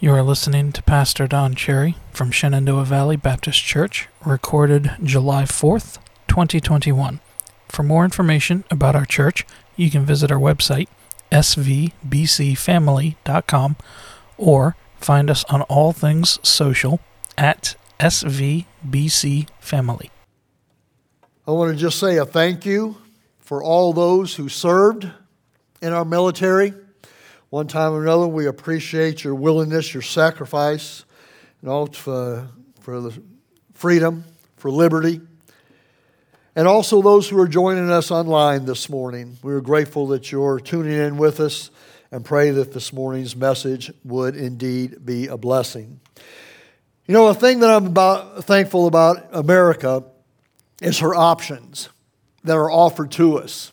You are listening to Pastor Don Cherry from Shenandoah Valley Baptist Church, recorded July 4th, 2021. For more information about our church, you can visit our website, svbcfamily.com, or find us on all things social at svbcfamily. I want to just say a thank you for all those who served in our military. One time or another, we appreciate your willingness, your sacrifice, and all for, for the freedom, for liberty. And also those who are joining us online this morning. We're grateful that you're tuning in with us and pray that this morning's message would indeed be a blessing. You know, a thing that I'm about, thankful about America is her options that are offered to us.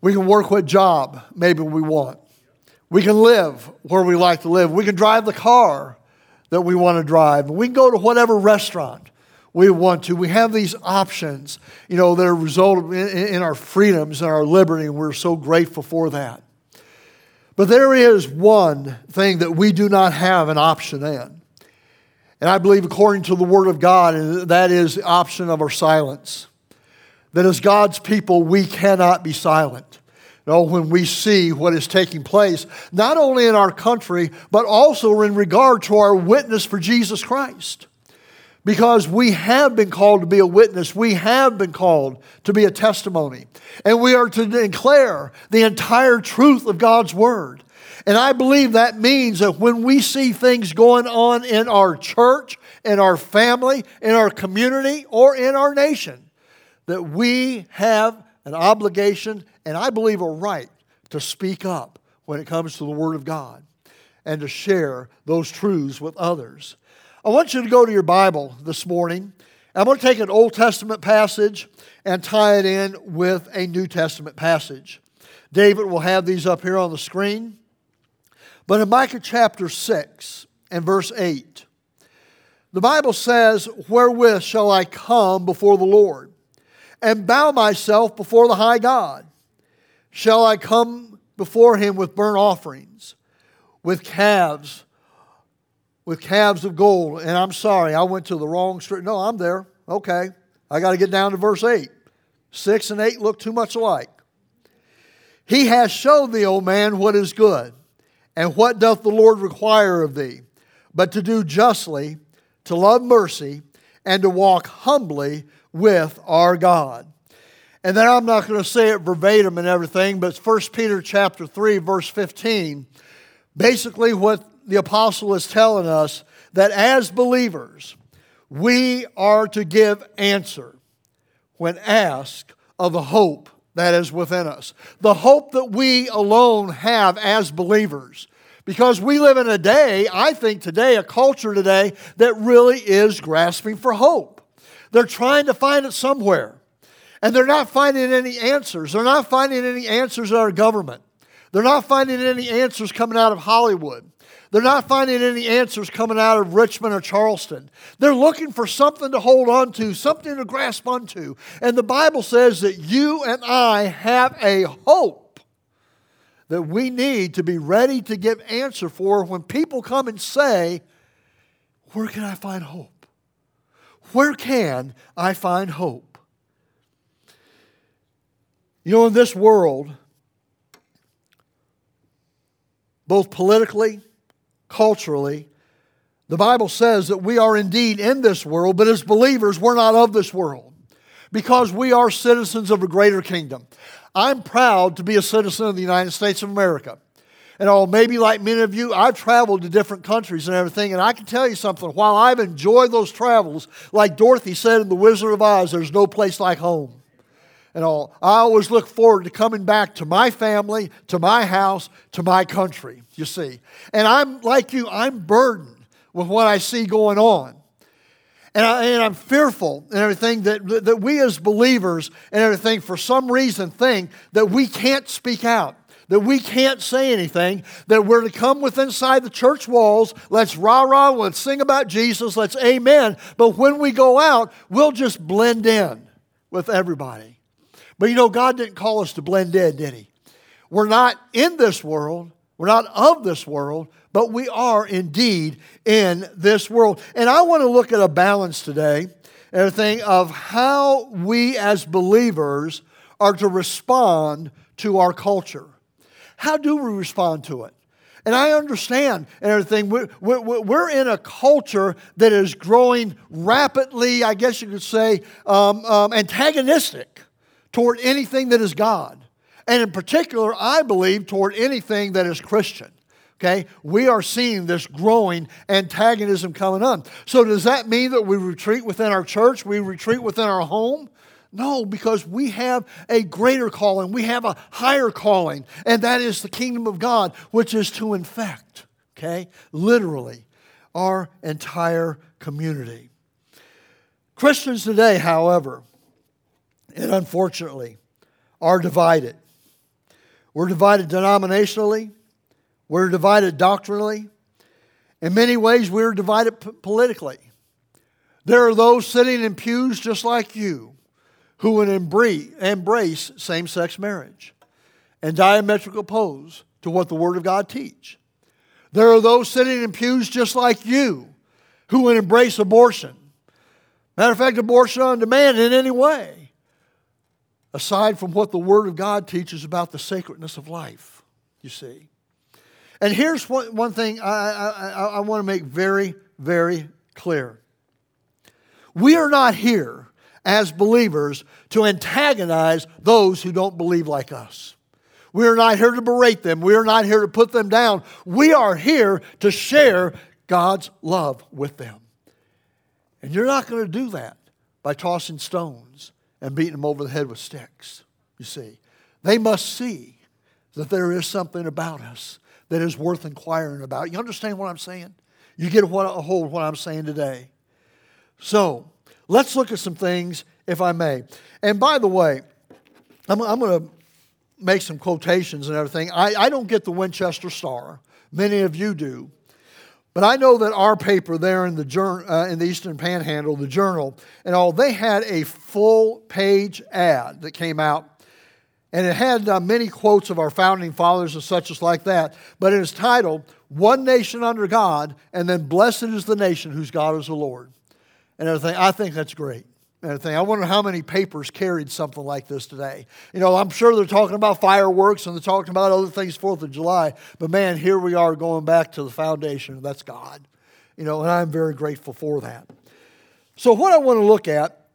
We can work what job maybe we want. We can live where we like to live. We can drive the car that we want to drive. We can go to whatever restaurant we want to. We have these options, you know, that are result in, in our freedoms and our liberty, and we're so grateful for that. But there is one thing that we do not have an option in. And I believe, according to the Word of God, and that is the option of our silence. That as God's people, we cannot be silent. Oh, when we see what is taking place, not only in our country, but also in regard to our witness for Jesus Christ. Because we have been called to be a witness, we have been called to be a testimony, and we are to declare the entire truth of God's Word. And I believe that means that when we see things going on in our church, in our family, in our community, or in our nation, that we have an obligation and I believe a right to speak up when it comes to the Word of God and to share those truths with others. I want you to go to your Bible this morning. I'm going to take an Old Testament passage and tie it in with a New Testament passage. David will have these up here on the screen. But in Micah chapter 6 and verse 8, the Bible says, Wherewith shall I come before the Lord and bow myself before the high God? Shall I come before him with burnt offerings, with calves, with calves of gold? And I'm sorry, I went to the wrong street. No, I'm there. Okay. I got to get down to verse 8. 6 and 8 look too much alike. He has showed thee, O man, what is good, and what doth the Lord require of thee, but to do justly, to love mercy, and to walk humbly with our God. And then I'm not going to say it verbatim and everything, but 1 Peter chapter 3 verse 15 basically what the apostle is telling us that as believers we are to give answer when asked of the hope that is within us. The hope that we alone have as believers. Because we live in a day, I think today, a culture today that really is grasping for hope. They're trying to find it somewhere. And they're not finding any answers. They're not finding any answers in our government. They're not finding any answers coming out of Hollywood. They're not finding any answers coming out of Richmond or Charleston. They're looking for something to hold on to, something to grasp onto. And the Bible says that you and I have a hope that we need to be ready to give answer for when people come and say, Where can I find hope? Where can I find hope? You know, in this world, both politically, culturally, the Bible says that we are indeed in this world, but as believers, we're not of this world because we are citizens of a greater kingdom. I'm proud to be a citizen of the United States of America. And oh, maybe like many of you, I've traveled to different countries and everything, and I can tell you something. While I've enjoyed those travels, like Dorothy said in The Wizard of Oz, there's no place like home and all. I always look forward to coming back to my family, to my house, to my country, you see. And I'm like you, I'm burdened with what I see going on. And, I, am fearful and everything that, that we as believers and everything, for some reason, think that we can't speak out that we can't say anything, that we're to come within inside the church walls, let's rah rah, let's sing about Jesus, let's amen. But when we go out, we'll just blend in with everybody. But you know, God didn't call us to blend in, did He? We're not in this world, We're not of this world, but we are indeed in this world. And I want to look at a balance today, everything of how we as believers are to respond to our culture. How do we respond to it? And I understand everything. We're, we're, we're, in a culture that is growing rapidly, I guess you could say, um, um, antagonistic toward anything that is God. And in particular, I believe toward anything that is Christian. Okay? We are seeing this growing antagonism coming on. So, does that mean that we retreat within our church? We retreat within our home? No, because we have a greater calling. We have a higher calling, and that is the kingdom of God, which is to infect, okay, literally, our entire community. Christians today, however, and unfortunately, are divided. We're divided denominationally, we're divided doctrinally. In many ways, we're divided p- politically. There are those sitting in pews just like you who would embrace same sex marriage and diametrical oppose to what the Word of God teach. There are those sitting in pews just like you who would embrace abortion. Matter of fact, abortion on demand in any way, aside from what the Word of God teaches about the sacredness of life, you see. And here's one, one thing I, I, I, I want to make very, very clear. We are not here as believers to antagonize those who don't believe like us. We are not here to berate them. We are not here to put them down. We are here to share God's love with them. And you're not going to do that by tossing stones and beating them over the head with sticks. You see, they must see that there is something about us that is worth inquiring about. You understand what I'm saying? You get what, a hold of what I'm saying today. So, Let's look at some things, if I may. And by the way, I'm, I'm going to make some quotations and everything. I, I don't get the Winchester Star. Many of you do. But I know that our paper there in the, journal, uh, in the Eastern Panhandle, the Journal, and all, they had a full page ad that came out. And it had uh, many quotes of our founding fathers and such as like that. But it is titled, One Nation Under God, and then Blessed is the Nation whose God is the Lord and everything. I think that's great. Everything. I wonder how many papers carried something like this today. You know, I'm sure they're talking about fireworks and they're talking about other things, Fourth of July. But man, here we are going back to the foundation. That's God. You know, and I'm very grateful for that. So, what I want to look at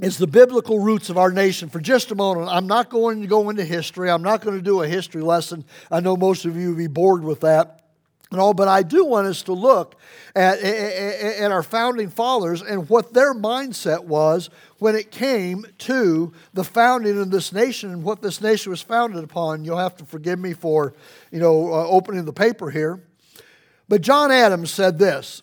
is the biblical roots of our nation for just a moment. I'm not going to go into history. I'm not going to do a history lesson. I know most of you will be bored with that and all, but I do want us to look at, at, our founding fathers and what their mindset was when it came to the founding of this nation and what this nation was founded upon. You'll have to forgive me for, you know, uh, opening the paper here. But John Adams said this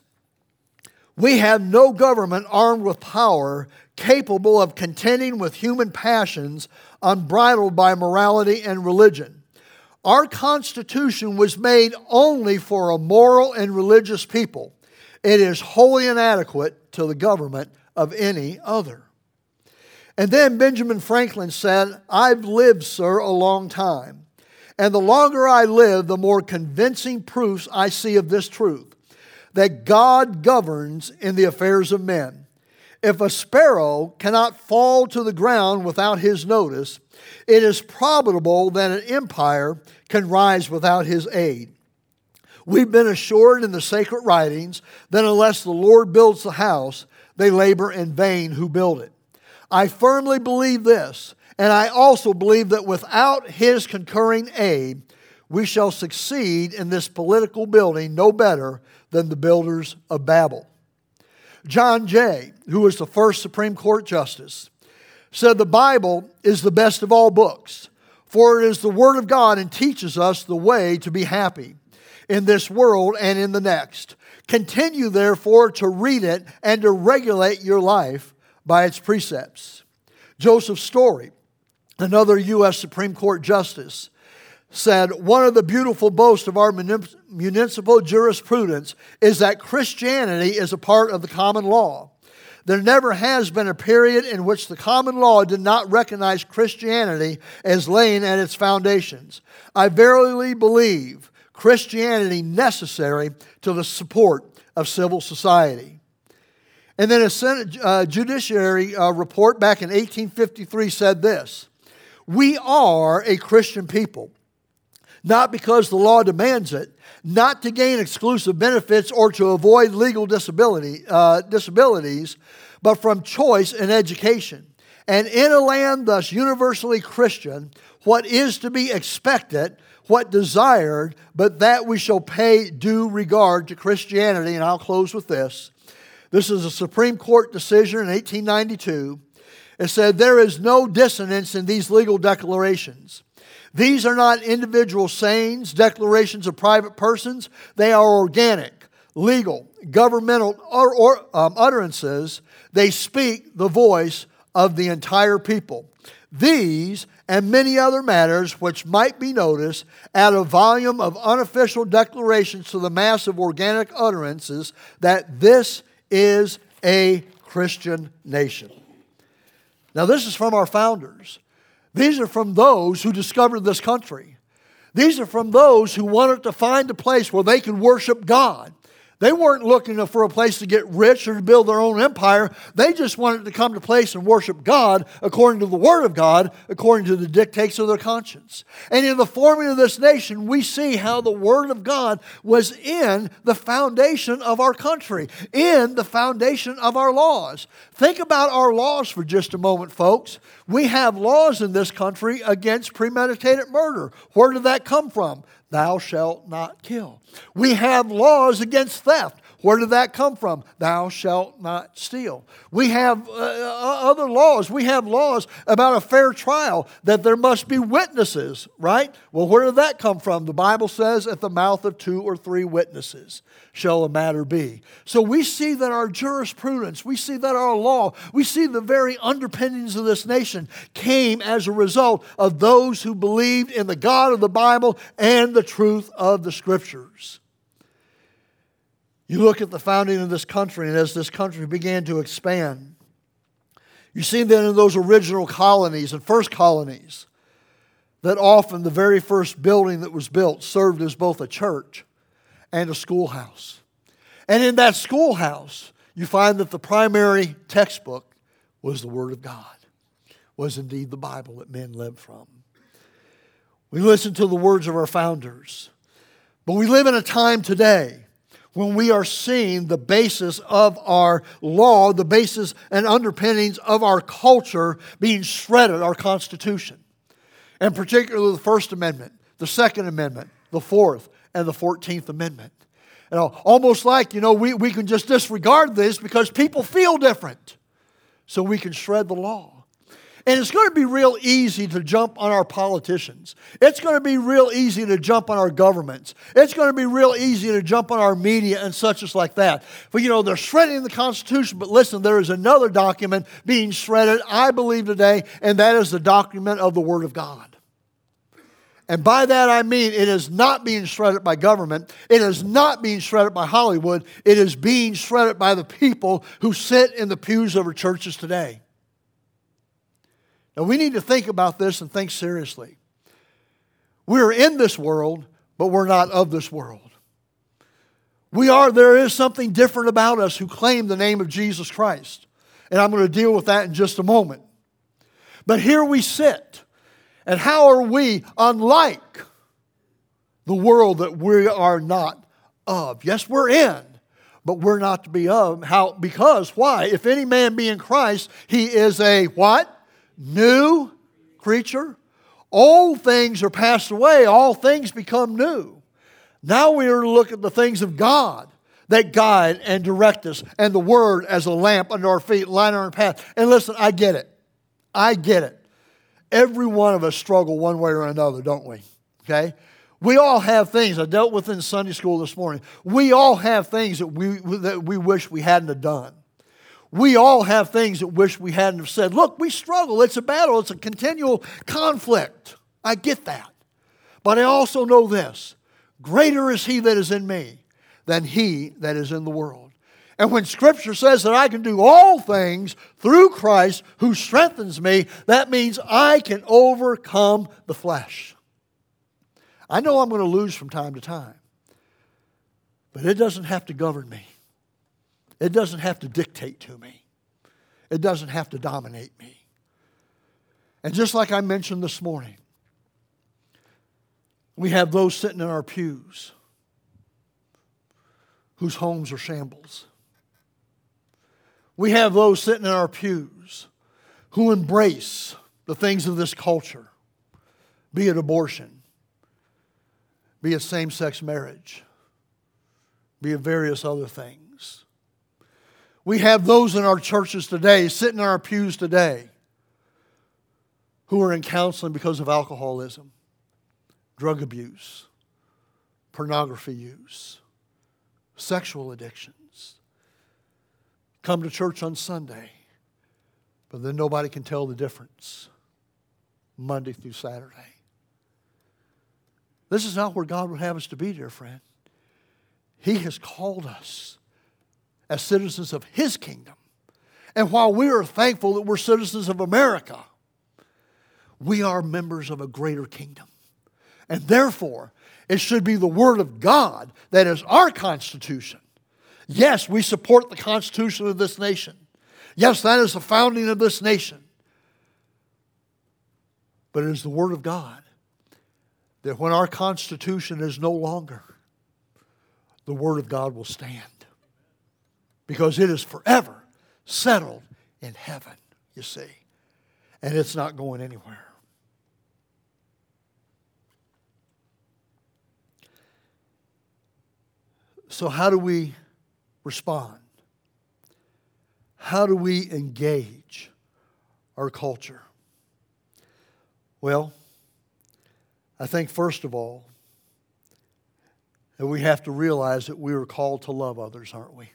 We have no government armed with power capable of contending with human passions unbridled by morality and religion. Our Constitution was made only for a moral and religious people. It is wholly inadequate to the government of any other. And then Benjamin Franklin said, I've lived, sir, a long time. And the longer I live, the more convincing proofs I see of this truth that God governs in the affairs of men. If a sparrow cannot fall to the ground without his notice, it is probable that an empire can rise without his aid. We've been assured in the sacred writings that unless the Lord builds the house, they labor in vain who build it. I firmly believe this, and I also believe that without his concurring aid, we shall succeed in this political building no better than the builders of Babel. John Jay, who was the first Supreme Court justice, said the Bible is the best of all books, for it is the Word of God and teaches us the way to be happy in this world and in the next. Continue, therefore, to read it and to regulate your life by its precepts. Joseph Story, another U.S. Supreme Court justice, said one of the beautiful boasts of our municipal jurisprudence is that Christianity is a part of the common law. There never has been a period in which the common law did not recognize Christianity as laying at its foundations. I verily believe Christianity necessary to the support of civil society. And then a Senate uh, judiciary uh, report back in 1853 said this We are a Christian people, not because the law demands it, not to gain exclusive benefits or to avoid legal disability, uh, disabilities, but from choice and education. And in a land thus universally Christian, what is to be expected, what desired, but that we shall pay due regard to Christianity. And I'll close with this this is a Supreme Court decision in 1892. It said, There is no dissonance in these legal declarations. These are not individual sayings, declarations of private persons. They are organic, legal, governmental or, or, um, utterances. They speak the voice of the entire people. These and many other matters which might be noticed add a volume of unofficial declarations to the mass of organic utterances that this is a Christian nation. Now, this is from our founders. These are from those who discovered this country. These are from those who wanted to find a place where they could worship God. They weren't looking for a place to get rich or to build their own empire. They just wanted to come to place and worship God according to the Word of God, according to the dictates of their conscience. And in the forming of this nation, we see how the Word of God was in the foundation of our country, in the foundation of our laws. Think about our laws for just a moment, folks. We have laws in this country against premeditated murder. Where did that come from? Thou shalt not kill. We have laws against theft. Where did that come from? Thou shalt not steal. We have uh, uh, other laws. We have laws about a fair trial that there must be witnesses, right? Well, where did that come from? The Bible says, at the mouth of two or three witnesses shall a matter be. So we see that our jurisprudence, we see that our law, we see the very underpinnings of this nation came as a result of those who believed in the God of the Bible and the truth of the Scriptures. You look at the founding of this country, and as this country began to expand, you see that in those original colonies and first colonies, that often the very first building that was built served as both a church and a schoolhouse. And in that schoolhouse, you find that the primary textbook was the Word of God, was indeed the Bible that men lived from. We listen to the words of our founders, but we live in a time today when we are seeing the basis of our law, the basis and underpinnings of our culture being shredded, our Constitution. And particularly the First Amendment, the Second Amendment, the Fourth, and the 14th Amendment. You know, almost like, you know, we, we can just disregard this because people feel different. So we can shred the law. And it's going to be real easy to jump on our politicians. It's going to be real easy to jump on our governments. It's going to be real easy to jump on our media and such as like that. But you know, they're shredding the Constitution. But listen, there is another document being shredded, I believe, today, and that is the document of the Word of God. And by that I mean it is not being shredded by government. It is not being shredded by Hollywood. It is being shredded by the people who sit in the pews of our churches today. Now, we need to think about this and think seriously. We're in this world, but we're not of this world. We are, there is something different about us who claim the name of Jesus Christ. And I'm going to deal with that in just a moment. But here we sit. And how are we unlike the world that we are not of? Yes, we're in, but we're not to be of. How? Because why? If any man be in Christ, he is a what? New creature. Old things are passed away, all things become new. Now we are to look at the things of God that guide and direct us, and the Word as a lamp under our feet, light on our path. And listen, I get it. I get it. Every one of us struggle one way or another, don't we? Okay? We all have things. I dealt with in Sunday school this morning. We all have things that we, that we wish we hadn't have done. We all have things that wish we hadn't have said. Look, we struggle. It's a battle. It's a continual conflict. I get that. But I also know this. Greater is he that is in me than he that is in the world. And when Scripture says that I can do all things through Christ who strengthens me, that means I can overcome the flesh. I know I'm going to lose from time to time, but it doesn't have to govern me. It doesn't have to dictate to me. It doesn't have to dominate me. And just like I mentioned this morning, we have those sitting in our pews whose homes are shambles. We have those sitting in our pews who embrace the things of this culture, be it abortion, be it same sex marriage, be it various other things. We have those in our churches today, sitting in our pews today, who are in counseling because of alcoholism, drug abuse, pornography use, sexual addictions. Come to church on Sunday, but then nobody can tell the difference Monday through Saturday. This is not where God would have us to be, dear friend. He has called us as citizens of His kingdom. And while we are thankful that we're citizens of America, we are members of a greater kingdom. And therefore, it should be the Word of God that is our Constitution. Yes, we support the Constitution of this nation. Yes, that is the founding of this nation. But it is the Word of God that when our Constitution is no longer, the Word of God will stand. Because it is forever settled in heaven, you see. And it's not going anywhere. So, how do we respond? How do we engage our culture? Well, I think first of all, that we have to realize that we are called to love others, aren't we?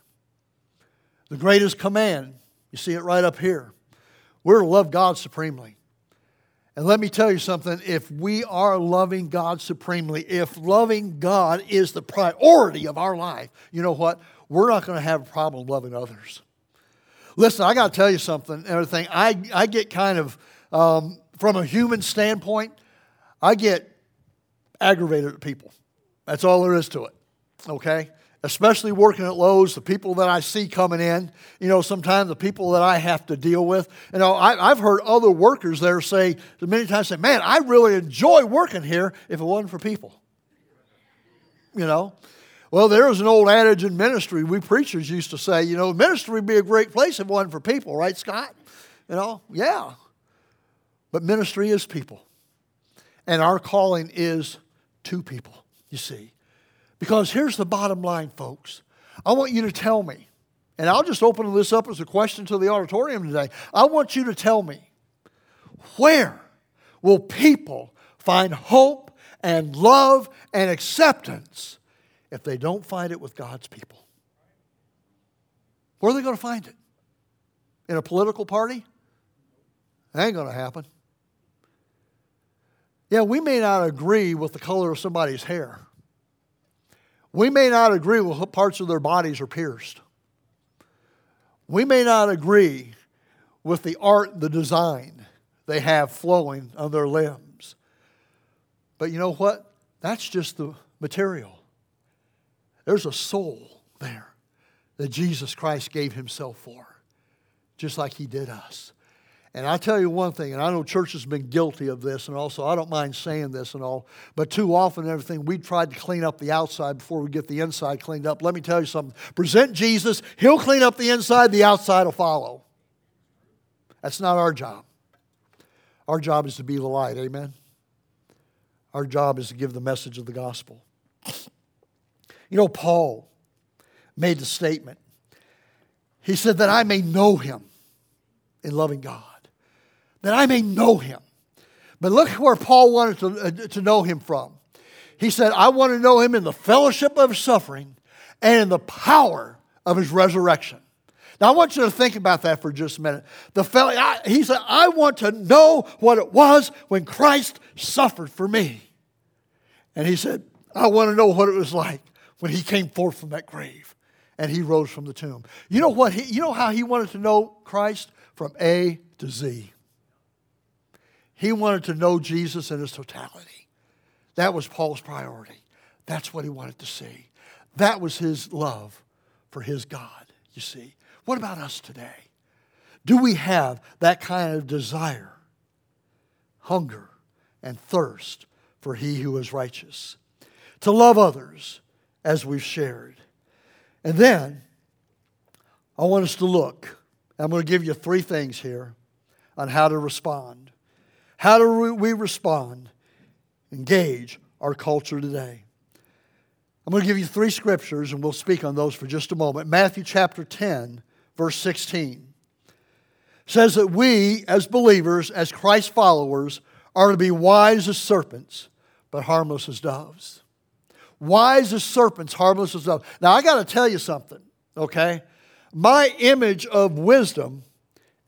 The greatest command, you see it right up here. We're to love God supremely. And let me tell you something if we are loving God supremely, if loving God is the priority of our life, you know what? We're not going to have a problem loving others. Listen, I got to tell you something. Everything I, I get kind of, um, from a human standpoint, I get aggravated at people. That's all there is to it. Okay? Especially working at Lowe's, the people that I see coming in, you know, sometimes the people that I have to deal with. You know, I, have heard other workers there say, many times say, man, I really enjoy working here if it wasn't for people. You know? Well, there is an old adage in ministry we preachers used to say, you know, ministry would be a great place if it wasn't for people, right, Scott? You know, yeah. But ministry is people. And our calling is to people, you see. Because here's the bottom line, folks. I want you to tell me, and I'll just open this up as a question to the auditorium today. I want you to tell me where will people find hope and love and acceptance if they don't find it with God's people? Where are they going to find it? In a political party? That ain't going to happen. Yeah, we may not agree with the color of somebody's hair. We may not agree with what parts of their bodies are pierced. We may not agree with the art, the design they have flowing on their limbs. But you know what? That's just the material. There's a soul there that Jesus Christ gave himself for, just like he did us. And I tell you one thing, and I know church has been guilty of this, and also I don't mind saying this and all, but too often everything we tried to clean up the outside before we get the inside cleaned up. Let me tell you something. Present Jesus, He'll clean up the inside, the outside will follow. That's not our job. Our job is to be the light, amen? Our job is to give the message of the gospel. You know, Paul made the statement. He said, That I may know him in loving God that I may know him. But look where Paul wanted to, uh, to know him from. He said, I want to know him in the fellowship of suffering and in the power of his resurrection. Now, I want you to think about that for just a minute. The fellow, I, he said, I want to know what it was when Christ suffered for me. And he said, I want to know what it was like when he came forth from that grave and he rose from the tomb. You know what? He, you know how he wanted to know Christ? From A to Z. He wanted to know Jesus in his totality. That was Paul's priority. That's what he wanted to see. That was his love for his God, you see. What about us today? Do we have that kind of desire, hunger, and thirst for he who is righteous? To love others as we've shared. And then I want us to look. I'm going to give you three things here on how to respond. How do we respond, engage our culture today? I'm going to give you three scriptures and we'll speak on those for just a moment. Matthew chapter 10, verse 16 says that we, as believers, as Christ followers, are to be wise as serpents, but harmless as doves. Wise as serpents, harmless as doves. Now, I got to tell you something, okay? My image of wisdom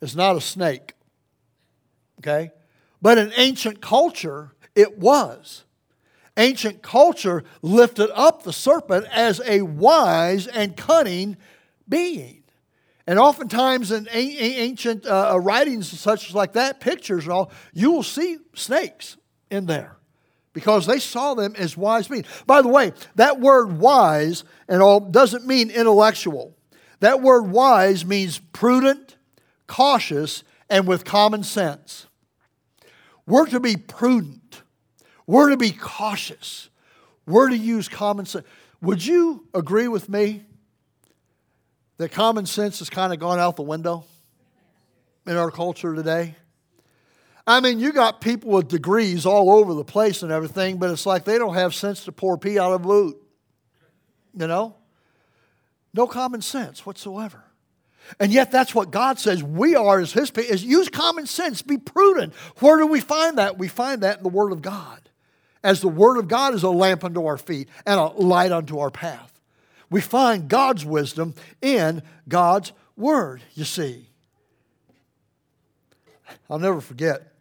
is not a snake, okay? But in ancient culture, it was. Ancient culture lifted up the serpent as a wise and cunning being. And oftentimes in ancient uh, uh, writings such as like that, pictures and all, you will see snakes in there because they saw them as wise beings. By the way, that word wise and all doesn't mean intellectual. That word wise means prudent, cautious, and with common sense. We're to be prudent. We're to be cautious. We're to use common sense. Would you agree with me that common sense has kind of gone out the window in our culture today? I mean, you got people with degrees all over the place and everything, but it's like they don't have sense to pour pee out of a boot. You know? No common sense whatsoever. And yet that's what God says we are as his people is use common sense, be prudent. Where do we find that? We find that in the Word of God. As the Word of God is a lamp unto our feet and a light unto our path. We find God's wisdom in God's Word, you see. I'll never forget.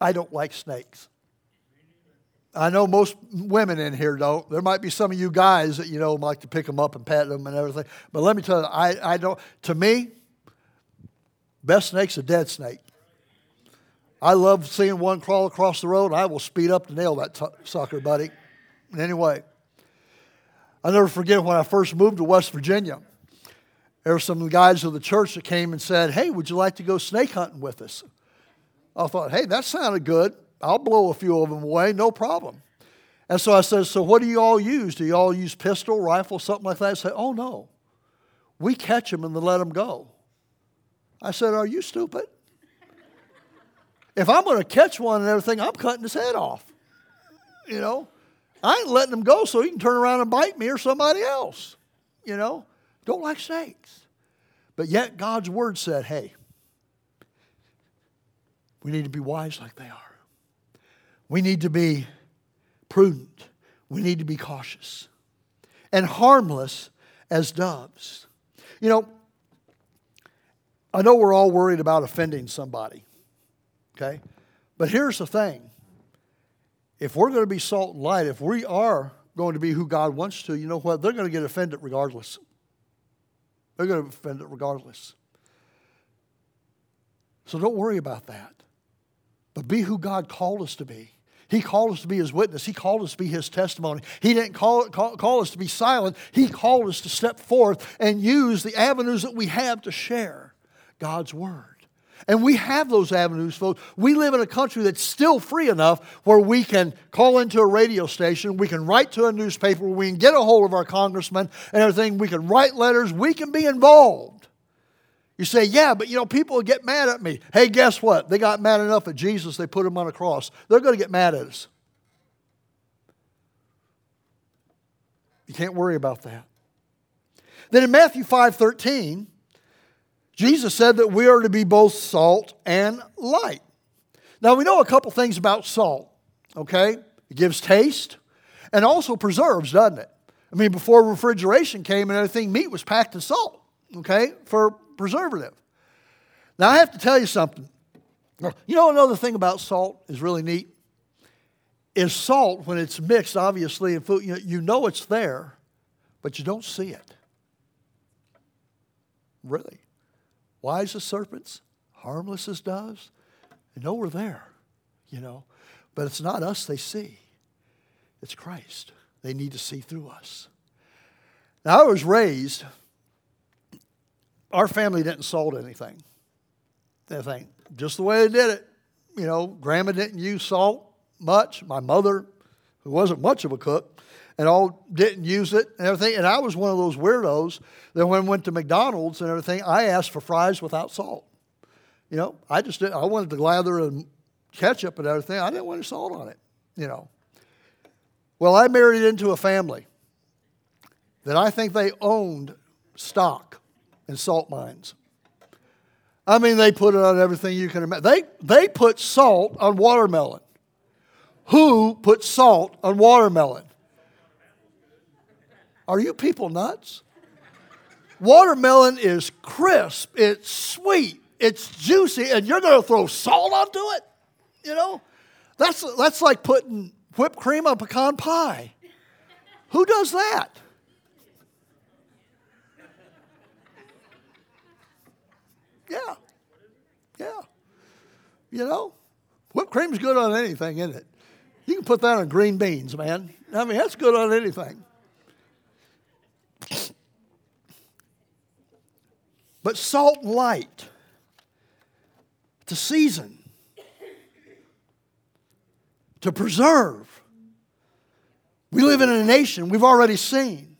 I don't like snakes. I know most women in here don't. There might be some of you guys that, you know, like to pick them up and pet them and everything. But let me tell you, I, I don't, to me, best snake's a dead snake. I love seeing one crawl across the road. I will speed up to nail that t- sucker, buddy. Anyway, I'll never forget when I first moved to West Virginia. There were some guys of the church that came and said, Hey, would you like to go snake hunting with us? I thought, Hey, that sounded good. I'll blow a few of them away, no problem. And so I said, So what do you all use? Do you all use pistol, rifle, something like that? I said, Oh, no. We catch them and then let them go. I said, Are you stupid? If I'm going to catch one and everything, I'm cutting his head off. You know? I ain't letting him go so he can turn around and bite me or somebody else. You know? Don't like snakes. But yet God's word said, hey, we need to be wise like they are. We need to be prudent. We need to be cautious and harmless as doves. You know, I know we're all worried about offending somebody, okay? But here's the thing if we're going to be salt and light, if we are going to be who God wants to, you know what? They're going to get offended regardless. They're going to be offended regardless. So don't worry about that. But be who God called us to be. He called us to be His witness. He called us to be His testimony. He didn't call, call, call us to be silent. He called us to step forth and use the avenues that we have to share God's Word. And we have those avenues, folks. We live in a country that's still free enough where we can call into a radio station, we can write to a newspaper, we can get a hold of our congressman and everything, we can write letters, we can be involved. You say, yeah, but you know, people get mad at me. Hey, guess what? They got mad enough at Jesus, they put him on a cross. They're going to get mad at us. You can't worry about that. Then in Matthew 5 13, Jesus said that we are to be both salt and light. Now, we know a couple things about salt, okay? It gives taste and also preserves, doesn't it? I mean, before refrigeration came and everything, meat was packed in salt, okay, for preservative. Now, I have to tell you something. You know, another thing about salt is really neat? Is salt, when it's mixed, obviously, in food, you know it's there, but you don't see it. Really. Wise as serpents, harmless as doves, you know we're there. you know. But it's not us they see, it's Christ. They need to see through us. Now, I was raised, our family didn't salt anything. Anything. Just the way they did it. You know, grandma didn't use salt much. My mother, who wasn't much of a cook, and all didn't use it and everything. And I was one of those weirdos that when I went to McDonald's and everything, I asked for fries without salt. You know, I just did, I wanted to lather and ketchup and everything. I didn't want any salt on it, you know. Well, I married into a family that I think they owned stock in salt mines. I mean, they put it on everything you can imagine. They, they put salt on watermelon. Who put salt on watermelon? Are you people nuts? Watermelon is crisp, it's sweet, it's juicy, and you're going to throw salt onto it? You know? That's, that's like putting whipped cream on pecan pie. Who does that? Yeah. Yeah. You know, whipped cream's good on anything, isn't it? You can put that on green beans, man. I mean, that's good on anything. But salt and light to season, to preserve. We live in a nation we've already seen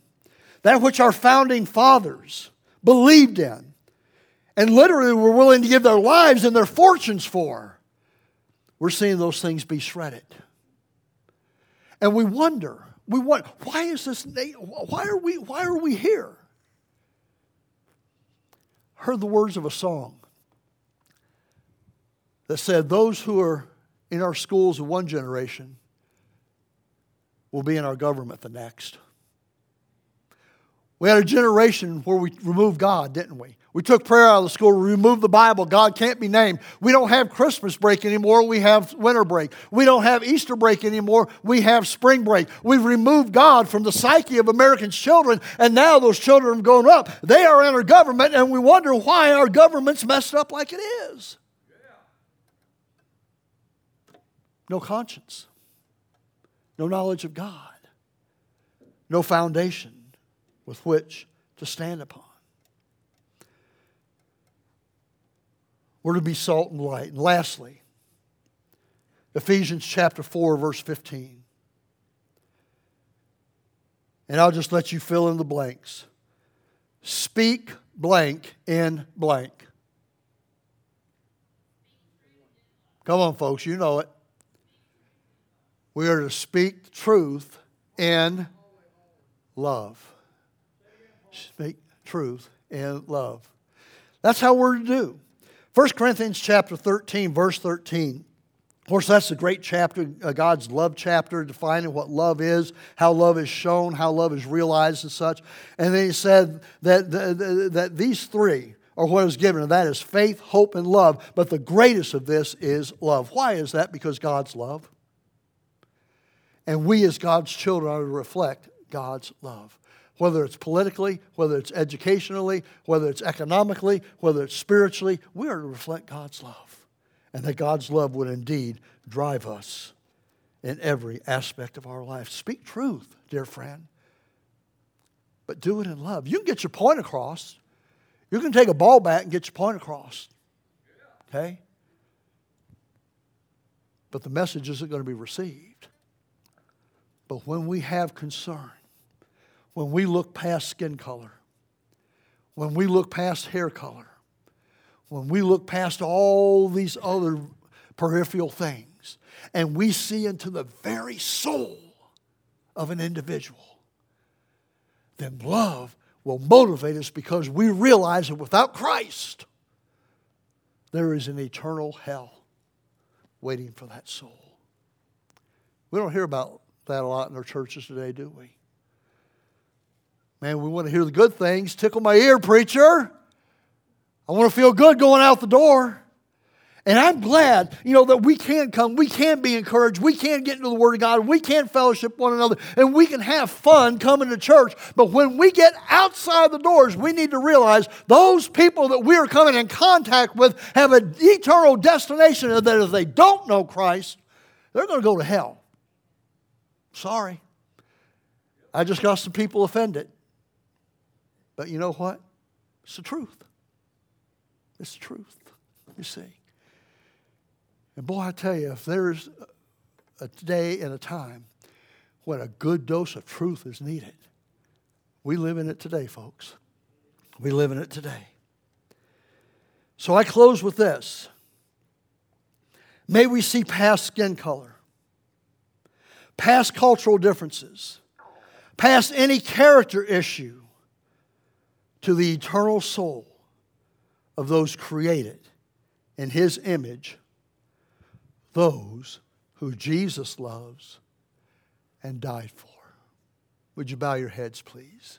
that which our founding fathers believed in and literally were willing to give their lives and their fortunes for. We're seeing those things be shredded. And we wonder, we wonder, why is this, why are we, why are we here? Heard the words of a song that said, Those who are in our schools of one generation will be in our government the next. We had a generation where we removed God, didn't we? We took prayer out of the school, we removed the Bible. God can't be named. We don't have Christmas break anymore. We have winter break. We don't have Easter break anymore. We have spring break. We've removed God from the psyche of American children, and now those children have grown up. They are in our government, and we wonder why our government's messed up like it is. No conscience, no knowledge of God, no foundation with which to stand upon. We're to be salt and light. And lastly, Ephesians chapter 4, verse 15. And I'll just let you fill in the blanks. Speak blank in blank. Come on, folks, you know it. We are to speak truth in love. Speak truth in love. That's how we're to do. 1 Corinthians chapter 13, verse 13. Of course, that's a great chapter, uh, God's love chapter, defining what love is, how love is shown, how love is realized, and such. And then he said that, the, the, that these three are what is given, and that is faith, hope, and love. But the greatest of this is love. Why is that? Because God's love. And we, as God's children, are to reflect God's love whether it's politically, whether it's educationally, whether it's economically, whether it's spiritually, we are to reflect God's love. And that God's love would indeed drive us in every aspect of our life. Speak truth, dear friend, but do it in love. You can get your point across. You can take a ball bat and get your point across. Okay? But the message isn't going to be received. But when we have concern, when we look past skin color, when we look past hair color, when we look past all these other peripheral things, and we see into the very soul of an individual, then love will motivate us because we realize that without Christ, there is an eternal hell waiting for that soul. We don't hear about that a lot in our churches today, do we? Man, we want to hear the good things. Tickle my ear, preacher. I want to feel good going out the door. And I'm glad, you know, that we can come, we can be encouraged, we can get into the Word of God, we can fellowship one another, and we can have fun coming to church. But when we get outside the doors, we need to realize those people that we are coming in contact with have an eternal destination that if they don't know Christ, they're going to go to hell. Sorry. I just got some people offended. But you know what? It's the truth. It's the truth, you see. And boy, I tell you, if there's a day and a time when a good dose of truth is needed, we live in it today, folks. We live in it today. So I close with this. May we see past skin color, past cultural differences, past any character issue to the eternal soul of those created in His image, those who Jesus loves and died for. Would you bow your heads, please?